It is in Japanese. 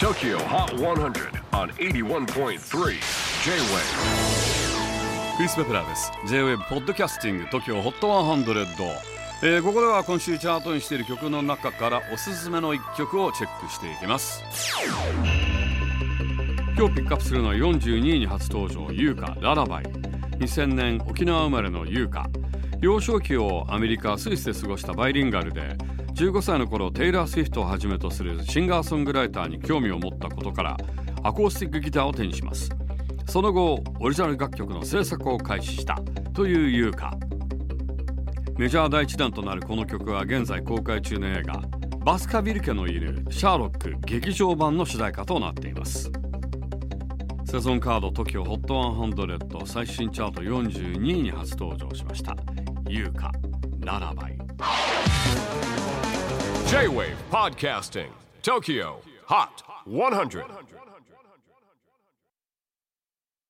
TOKYO HOT 100 on 81.3 J-WAVE クリス・ベプラーです。J-WAVE ポッドキャスティング TOKYO HOT 100、えー、ここでは今週チャートにしている曲の中からおすすめの一曲をチェックしていきます。今日ピックアップするのは42位に初登場優香ララバイ。2000年沖縄生まれの優香幼少期をアメリカスイスで過ごしたバイリンガルで15歳の頃テイラー・スウィフトをはじめとするシンガーソングライターに興味を持ったことからアコースティックギターを手にします。その後オリジナル楽曲の制作を開始した。という優香。メジャー第一弾となるこの曲は現在公開中の映画バスカビル家の犬シャーロック劇場版の主題歌となっています。セゾンカード TOKIOHOT100 最新チャート42位に初登場しました。優香ララバイ J-WAVE PODCASTING TOKYO HOT 100